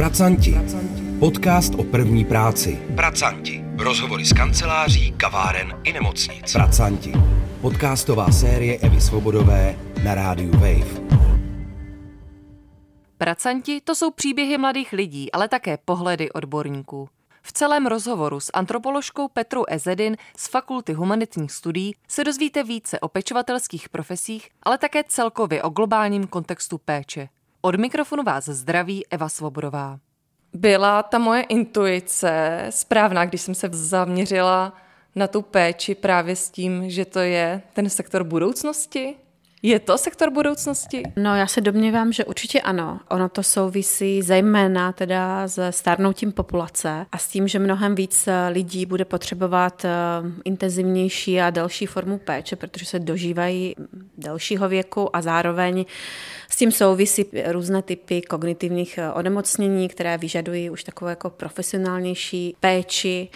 Pracanti. Podcast o první práci. Pracanti. Rozhovory z kanceláří, kaváren i nemocnic. Pracanti. Podcastová série Evy Svobodové na rádiu Wave. Pracanti to jsou příběhy mladých lidí, ale také pohledy odborníků. V celém rozhovoru s antropoložkou Petrou Ezedin z Fakulty humanitních studií se dozvíte více o pečovatelských profesích, ale také celkově o globálním kontextu péče. Od mikrofonu vás zdraví Eva Svobodová. Byla ta moje intuice správná, když jsem se zaměřila na tu péči právě s tím, že to je ten sektor budoucnosti? Je to sektor budoucnosti? No já se domnívám, že určitě ano. Ono to souvisí zejména teda se stárnoutím populace a s tím, že mnohem víc lidí bude potřebovat eh, intenzivnější a delší formu péče, protože se dožívají delšího věku a zároveň s tím souvisí různé typy kognitivních eh, onemocnění, které vyžadují už takovou jako profesionálnější péči.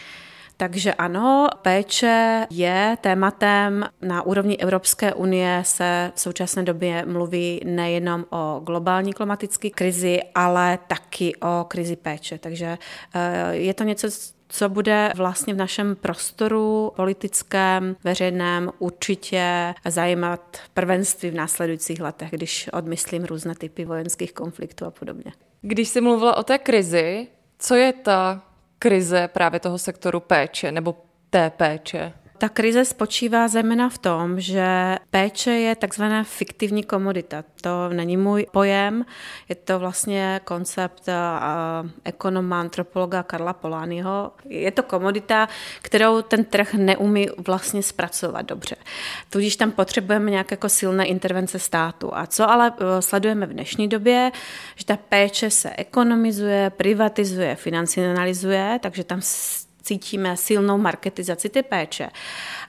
Takže ano, péče je tématem na úrovni Evropské unie se v současné době mluví nejenom o globální klimatické krizi, ale taky o krizi péče. Takže eh, je to něco, co bude vlastně v našem prostoru politickém, veřejném určitě zajímat prvenství v následujících letech, když odmyslím různé typy vojenských konfliktů a podobně. Když jsi mluvila o té krizi, co je ta krize právě toho sektoru péče nebo té péče? Ta krize spočívá zejména v tom, že péče je takzvaná fiktivní komodita. To není můj pojem, je to vlastně koncept ekonoma, antropologa Karla Polányho. Je to komodita, kterou ten trh neumí vlastně zpracovat dobře. Tudíž tam potřebujeme nějaké jako silné intervence státu. A co ale e, sledujeme v dnešní době, že ta péče se ekonomizuje, privatizuje, financionalizuje, takže tam cítíme silnou marketizaci ty péče.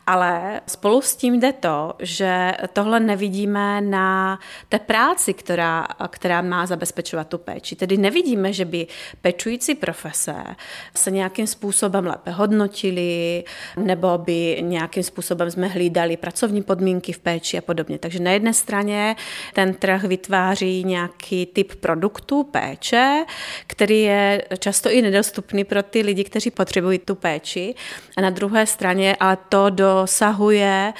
Ale spolu s tím jde to, že tohle nevidíme na té práci, která, která má zabezpečovat tu péči. Tedy nevidíme, že by pečující profese se nějakým způsobem lépe hodnotili, nebo by nějakým způsobem jsme hlídali pracovní podmínky v péči a podobně. Takže na jedné straně ten trh vytváří nějaký typ produktu péče, který je často i nedostupný pro ty lidi, kteří potřebují tu péči. A na druhé straně ale to dosahuje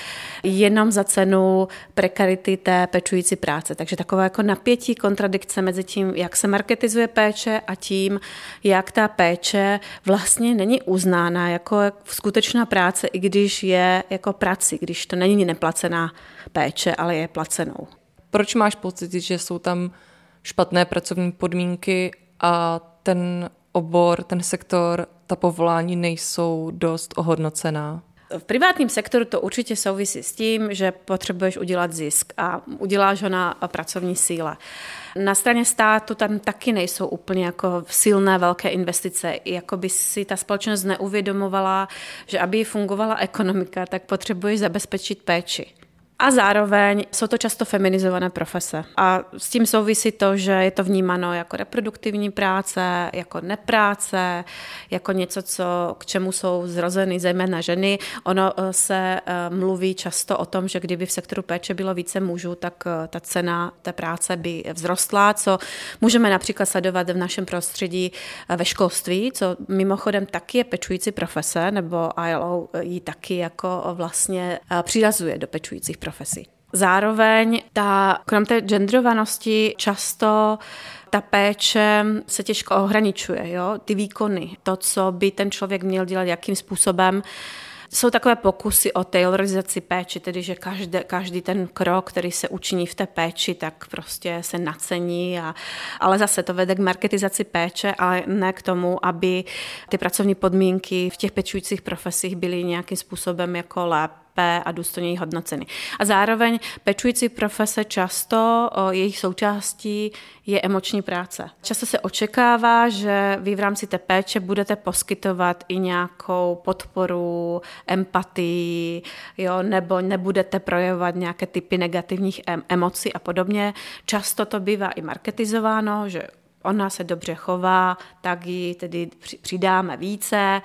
jenom za cenu prekarity té pečující práce. Takže takové jako napětí, kontradikce mezi tím, jak se marketizuje péče a tím, jak ta péče vlastně není uznána jako skutečná práce, i když je jako prací, když to není neplacená péče, ale je placenou. Proč máš pocit, že jsou tam špatné pracovní podmínky a ten obor, ten sektor, ta povolání nejsou dost ohodnocená? V privátním sektoru to určitě souvisí s tím, že potřebuješ udělat zisk a uděláš ho na pracovní síle. Na straně státu tam taky nejsou úplně jako silné velké investice. Jako by si ta společnost neuvědomovala, že aby fungovala ekonomika, tak potřebuješ zabezpečit péči. A zároveň jsou to často feminizované profese. A s tím souvisí to, že je to vnímáno jako reproduktivní práce, jako nepráce, jako něco, co, k čemu jsou zrozeny zejména ženy. Ono eh, se eh, mluví často o tom, že kdyby v sektoru péče bylo více mužů, tak eh, ta cena té práce by vzrostla, co můžeme například sledovat v našem prostředí ve školství, co mimochodem taky je pečující profese, nebo ILO ji taky jako vlastně přirazuje do pečujících profesí. Zároveň ta, krom té genderovanosti často ta péče se těžko ohraničuje, jo? ty výkony, to, co by ten člověk měl dělat, jakým způsobem, jsou takové pokusy o tailorizaci péči, tedy že každý, každý ten krok, který se učiní v té péči, tak prostě se nacení. A, ale zase to vede k marketizaci péče, ale ne k tomu, aby ty pracovní podmínky v těch pečujících profesích byly nějakým způsobem jako lépe lépe a důstojněji hodnoceny. A zároveň pečující profese často jejich součástí je emoční práce. Často se očekává, že vy v rámci té péče budete poskytovat i nějakou podporu, empatii, jo, nebo nebudete projevovat nějaké typy negativních emocí a podobně. Často to bývá i marketizováno, že ona se dobře chová, tak ji tedy přidáme více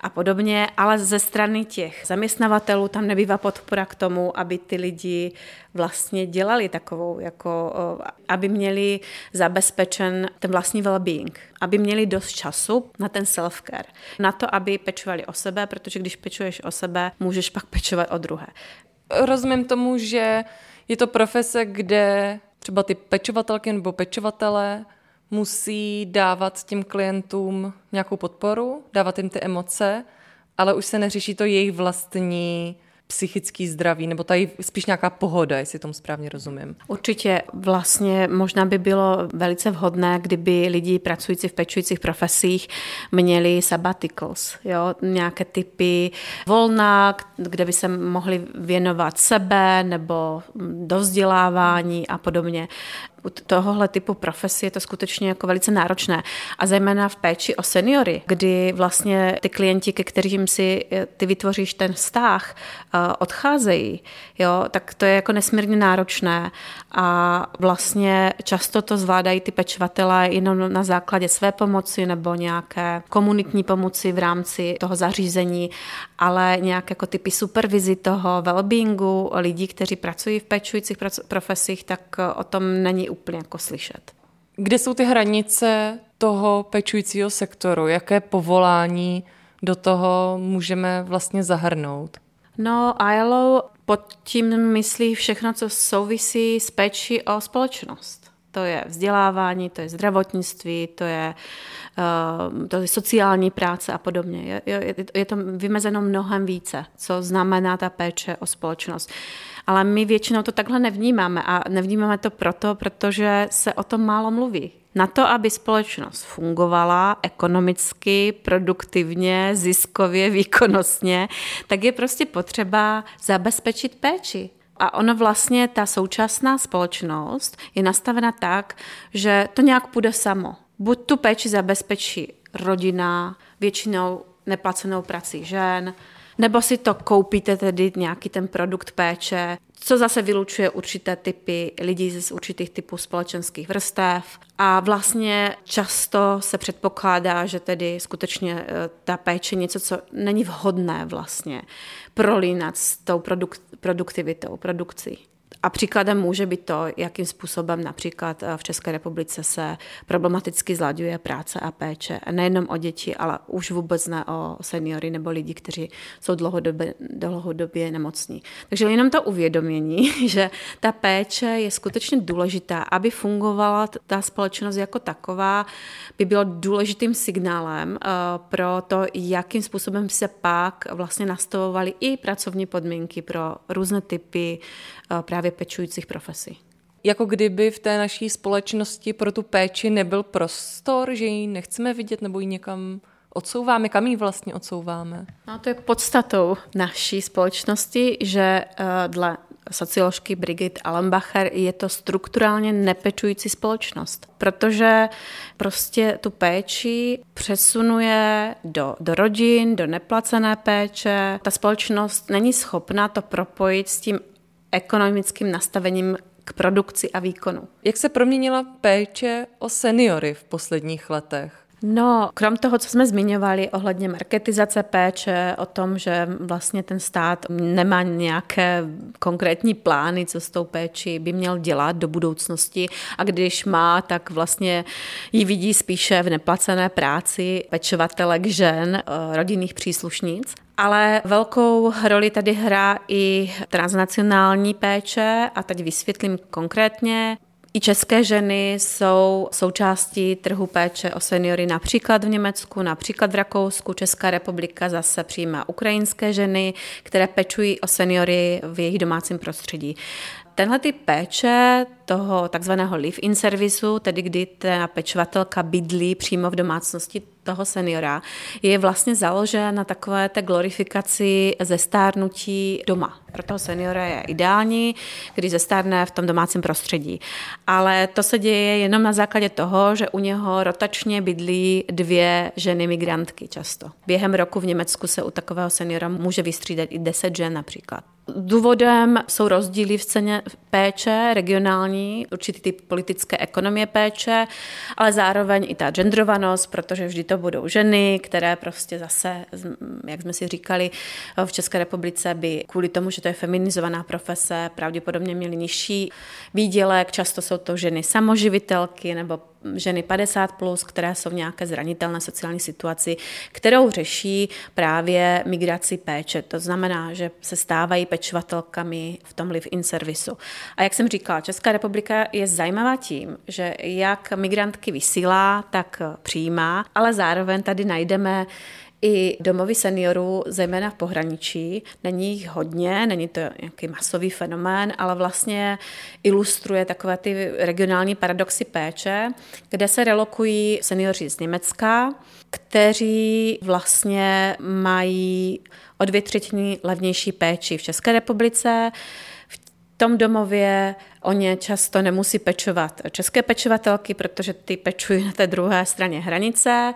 a podobně, ale ze strany těch zaměstnavatelů tam nebývá podpora k tomu, aby ty lidi vlastně dělali takovou, jako, aby měli zabezpečen ten vlastní well-being, aby měli dost času na ten self-care, na to, aby pečovali o sebe, protože když pečuješ o sebe, můžeš pak pečovat o druhé. Rozumím tomu, že je to profese, kde třeba ty pečovatelky nebo pečovatele musí dávat těm klientům nějakou podporu, dávat jim ty emoce, ale už se neřeší to jejich vlastní psychický zdraví, nebo tady spíš nějaká pohoda, jestli tomu správně rozumím. Určitě vlastně možná by bylo velice vhodné, kdyby lidi pracující v pečujících profesích měli sabbaticals, jo? nějaké typy volna, kde by se mohli věnovat sebe nebo do vzdělávání a podobně u tohohle typu profesí je to skutečně jako velice náročné. A zejména v péči o seniory, kdy vlastně ty klienti, ke kterým si eh, ty vytvoříš ten vztah, eh, odcházejí, jo, tak to je jako nesmírně náročné. A vlastně často to zvládají ty pečovatelé jenom na základě své pomoci nebo nějaké komunitní pomoci v rámci toho zařízení, ale nějak jako typy supervizi toho wellbeingu lidí, kteří pracují v pečujících profesích, tak eh, o tom není úplně jako slyšet. Kde jsou ty hranice toho pečujícího sektoru? Jaké povolání do toho můžeme vlastně zahrnout? No, ILO pod tím myslí všechno, co souvisí s péči o společnost. To je vzdělávání, to je zdravotnictví, to je, uh, to je sociální práce a podobně. Je, je, je to vymezeno mnohem více, co znamená ta péče o společnost. Ale my většinou to takhle nevnímáme a nevnímáme to proto, protože se o tom málo mluví. Na to, aby společnost fungovala ekonomicky, produktivně, ziskově, výkonnostně, tak je prostě potřeba zabezpečit péči. A ono vlastně, ta současná společnost je nastavena tak, že to nějak půjde samo. Buď tu péči zabezpečí rodina, většinou neplacenou prací žen, nebo si to koupíte tedy nějaký ten produkt péče, co zase vylučuje určité typy lidí z určitých typů společenských vrstev. A vlastně často se předpokládá, že tedy skutečně eh, ta péče něco, co není vhodné vlastně prolínat s tou produkt, produktivitou, produkcí. A příkladem může být to, jakým způsobem například eh, v České republice se problematicky zlaďuje práce a péče. Nejenom o děti, ale už vůbec ne o seniory nebo lidi, kteří jsou dlouhodobě, dlouhodobě nemocní. Takže jenom to uvědomění, že ta péče je skutečně důležitá, aby fungovala ta společnost jako taková, by bylo důležitým signálem eh, pro to, jakým způsobem se pak vlastně nastavovaly i pracovní podmínky pro různé typy eh, právě právě pečujících profesí. Jako kdyby v té naší společnosti pro tu péči nebyl prostor, že ji nechceme vidět nebo ji někam odsouváme, kam ji vlastně odsouváme? No, to je podstatou naší společnosti, že uh, dle socioložky Brigitte Allenbacher je to strukturálně nepečující společnost, protože prostě tu péči přesunuje do, do rodin, do neplacené péče. Ta společnost není schopná to propojit s tím ekonomickým nastavením k produkci a výkonu. Jak se proměnila péče o seniory v posledních letech? No, krom toho, co jsme zmiňovali ohledně marketizace péče, o tom, že vlastně ten stát nemá nějaké konkrétní plány, co s tou péči by měl dělat do budoucnosti a když má, tak vlastně ji vidí spíše v neplacené práci pečovatelek žen, eh, rodinných příslušnic. Ale velkou roli tady hrá i transnacionální péče a teď vysvětlím konkrétně. I české ženy jsou součástí trhu péče o seniory například v Německu, například v Rakousku. Česká republika zase přijímá ukrajinské ženy, které pečují o seniory v jejich domácím prostředí. Tenhle ty péče toho takzvaného live-in servisu, tedy kdy ta pečovatelka bydlí přímo v domácnosti toho seniora, je vlastně založena na takové té glorifikaci zestárnutí doma. Pro toho seniora je ideální, když zestárne v tom domácím prostředí. Ale to se děje jenom na základě toho, že u něho rotačně bydlí dvě ženy migrantky často. Během roku v Německu se u takového seniora může vystřídat i deset žen například. Důvodem jsou rozdíly v ceně péče regionální, určitý typ politické ekonomie péče, ale zároveň i ta genderovanost, protože vždy to budou ženy, které prostě zase, jak jsme si říkali, v České republice by kvůli tomu, že to je feminizovaná profese, pravděpodobně měly nižší výdělek. Často jsou to ženy samoživitelky nebo ženy 50+, plus, které jsou v nějaké zranitelné sociální situaci, kterou řeší právě migraci péče. To znamená, že se stávají pečovatelkami v tom live-in servisu. A jak jsem říkala, Česká republika je zajímavá tím, že jak migrantky vysílá, tak přijímá, ale zároveň tady najdeme i domovy seniorů, zejména v pohraničí. Není jich hodně, není to nějaký masový fenomén, ale vlastně ilustruje takové ty regionální paradoxy péče, kde se relokují seniori z Německa, kteří vlastně mají o dvě třetiny levnější péči v České republice. V tom domově o ně často nemusí pečovat české pečovatelky, protože ty pečují na té druhé straně hranice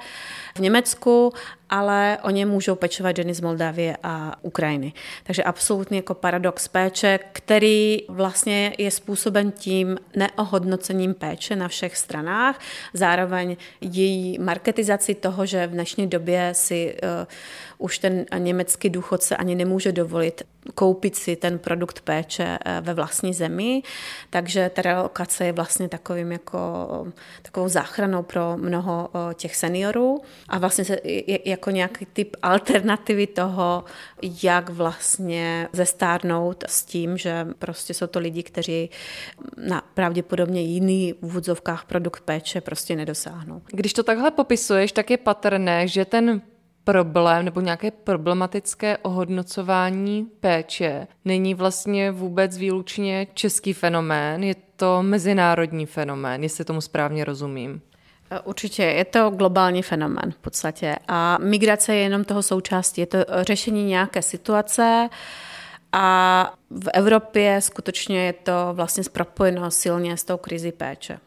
v Německu, ale o ně můžou pečovat ženy z Moldávie a Ukrajiny. Takže absolutně jako paradox péče, který vlastně je způsoben tím neohodnocením péče na všech stranách, zároveň její marketizaci toho, že v dnešní době si uh, už ten německý důchodce ani nemůže dovolit koupit si ten produkt péče uh, ve vlastní zemi, takže ta relokace je vlastně takovým jako, takovou záchranou pro mnoho těch seniorů a vlastně se, jako nějaký typ alternativy toho, jak vlastně zestárnout s tím, že prostě jsou to lidi, kteří na pravděpodobně jiný v úvodzovkách produkt péče prostě nedosáhnou. Když to takhle popisuješ, tak je patrné, že ten problém nebo nějaké problematické ohodnocování péče není vlastně vůbec výlučně český fenomén, je to mezinárodní fenomén, jestli tomu správně rozumím. Eh, určitě, je to globální fenomén v podstatě a migrace je jenom toho součástí, je to řešení nějaké situace a v Evropě skutečně je to vlastně propojeno silně s tou krizi péče.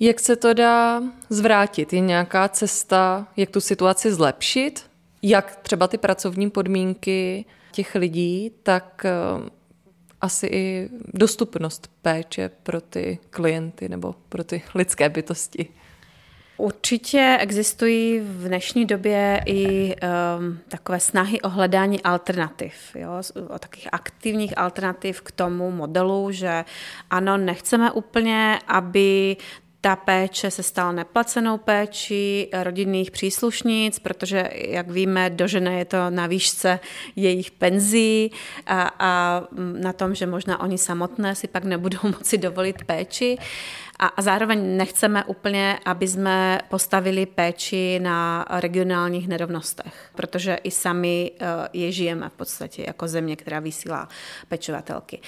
Jak se to dá zvrátit? Je nějaká cesta, jak tu situaci zlepšit? Jak třeba ty pracovní podmínky těch lidí, tak eh, asi i dostupnost péče pro ty klienty nebo pro ty lidské bytosti. Určitě existují v dnešní době i um, takové snahy o hledání alternativ, jo, o takových aktivních alternativ k tomu modelu, že ano, nechceme úplně, aby ta péče se stala neplacenou péči rodinných příslušnic, protože, jak víme, dožené je to na výšce jejich penzí a, a na tom, že možná oni samotné si pak nebudou moci dovolit péči. A, a zároveň nechceme úplně, aby jsme postavili péči na regionálních nerovnostech, protože i sami eh, je žijeme v podstatě jako země, která vysílá pečovatelky.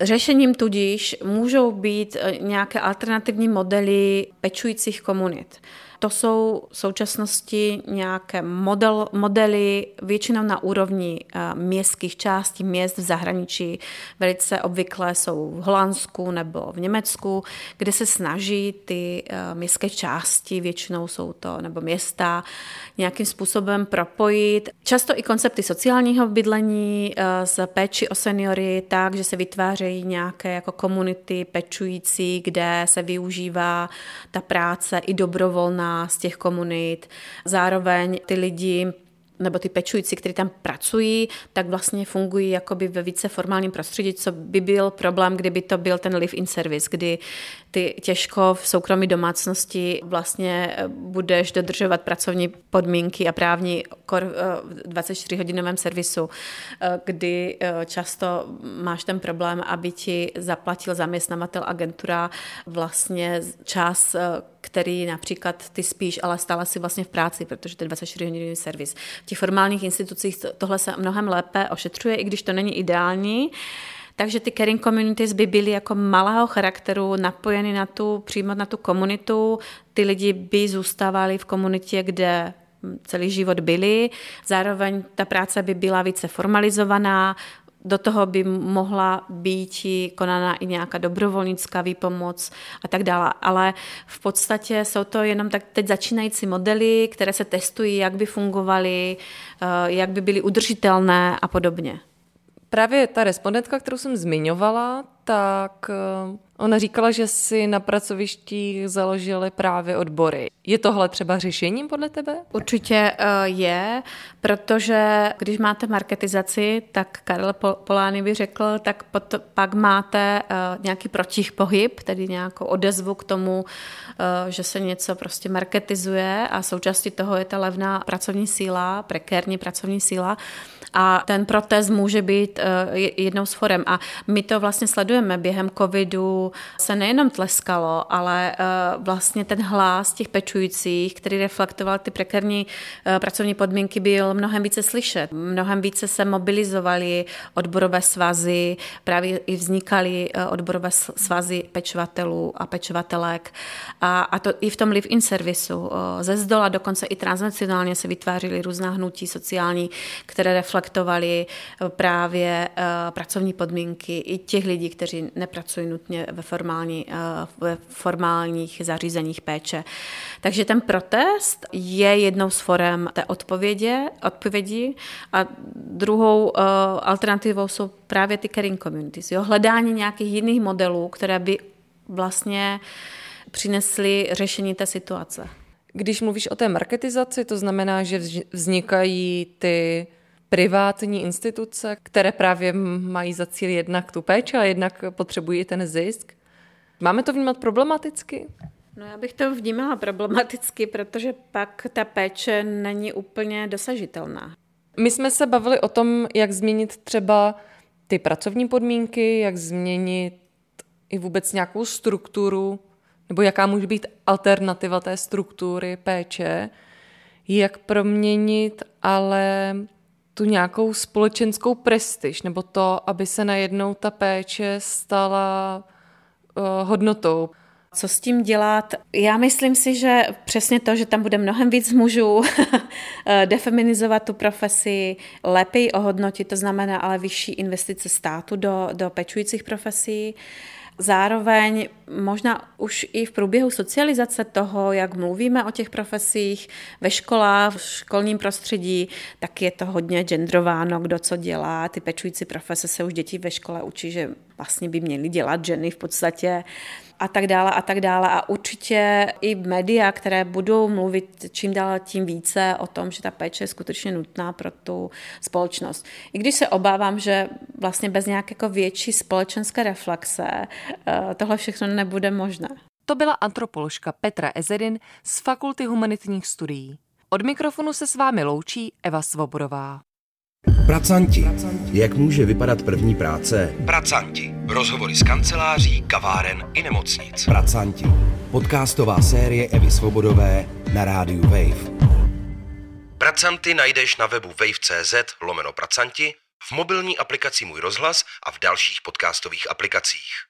Řešením tudíž můžou být eh, nějaké alternativní modely pečujících komunit. To jsou v současnosti nějaké model, modely většinou na úrovni eh, městských částí, měst v zahraničí. Velice obvykle jsou v Holandsku nebo v Německu, kde se snaží ty eh, městské části, většinou jsou to, nebo města, nějakým způsobem propojit. Často i koncepty sociálního bydlení z eh, péči o seniory tak, že se vytvářejí nějaké jako komunity pečující, kde se využívá ta práce i dobrovolná z těch komunit. Zároveň ty lidi nebo ty pečující, kteří tam pracují, tak vlastně fungují jakoby ve více formálním prostředí, co by byl problém, kdyby to byl ten live-in service, kdy ty těžko v soukromí domácnosti vlastně eh, budeš dodržovat pracovní podmínky a právní kor v 24-hodinovém servisu, eh, kdy eh, často máš ten problém, aby ti zaplatil zaměstnavatel agentura vlastně čas, který například ty spíš, ale stále si vlastně v práci, protože to je 24-hodinový servis. V těch formálních institucích tohle se mnohem lépe ošetřuje, i když to není ideální. Takže ty caring communities by byly jako malého charakteru napojeny na tu, přímo na tu komunitu. Ty lidi by zůstávali v komunitě, kde celý život byli. Zároveň ta práce by byla více formalizovaná, do toho by mohla být konaná i nějaká dobrovolnická výpomoc a tak dále. Ale v podstatě jsou to jenom tak teď začínající modely, které se testují, jak by fungovaly, eh, jak by byly udržitelné a podobně. Právě ta respondentka, kterou jsem zmiňovala, tak eh, ona říkala, že si na pracovištích založili právě odbory. Je tohle třeba řešením podle tebe? Určitě eh, je, protože když máte marketizaci, tak Karel Polány by řekl, tak pak máte eh, nějaký protipohyb, tedy nějakou odezvu k tomu, že se něco prostě marketizuje a součástí toho je ta levná pracovní síla, prekérní pracovní síla a ten protest může být jednou z forem. A my to vlastně sledujeme během covidu, se nejenom tleskalo, ale eh, vlastně ten hlas těch pečujících, který reflektoval ty prekérní eh, pracovní podmínky, byl mnohem více slyšet. Mnohem více se mobilizovaly odborové svazy, právě i vznikaly eh, odborové svazy pečovatelů a pečovatelek. A, a to i v tom live-in servisu. Ze zdola dokonce i transnacionálně se vytvářely různá hnutí sociální, které reflektovaly právě pracovní podmínky i těch lidí, kteří nepracují nutně ve formální, eh, ve formálních zařízeních péče. Takže ten protest je jednou z forem té odpovědi, odpovědi a druhou eh, alternativou jsou právě ty caring communities. Jo? Hledání nějakých jiných modelů, které by vlastně přinesly řešení té situace. Když mluvíš o té marketizaci, to znamená, že vznikají ty privátní instituce, které právě mají za cíl jednak tu péči a jednak potřebují ten zisk. Máme to vnímat problematicky? No já bych to vnímala problematicky, protože pak ta péče není úplně dosažitelná. My jsme se bavili o tom, jak změnit třeba ty pracovní podmínky, jak změnit i vůbec nějakou strukturu, nebo jaká může být alternativa té struktury péče, jak proměnit ale tu nějakou společenskou prestiž, nebo to, aby se najednou ta péče stala uh, hodnotou. Co s tím dělat? Já myslím si, že přesně to, že tam bude mnohem víc mužů, eh, defeminizovat tu profesi, lépe ji ohodnotit, to znamená ale vyšší investice státu do, do pečujících profesí. Zároveň možná už i v průběhu socializace toho, jak mluvíme o těch profesích ve školách, v školním prostředí, tak je to hodně genderováno, kdo co dělá. Ty pečující profese se už děti ve škole učí, že vlastně by měly dělat ženy v podstatě a tak dále a tak dále. A určitě i média, které budou mluvit čím dál tím více o tom, že ta péče je skutečně nutná pro tu společnost. I když se obávám, že vlastně bez nějaké jako větší společenské reflexe eh, tohle všechno nebude možné. To byla antropoložka Petra Ezedin z Fakulty humanitních studií. Od mikrofonu se s vámi loučí Eva Svobodová. Pracanti. Jak může vypadat první práce? Pracanti. Rozhovory z kanceláří, kaváren i nemocnic. Pracanti. Podcastová série Evy Svobodové na rádiu Wave. Pracanty najdeš na webu wave.cz lomeno pracanti, v mobilní aplikaci Můj rozhlas a v dalších podcastových aplikacích.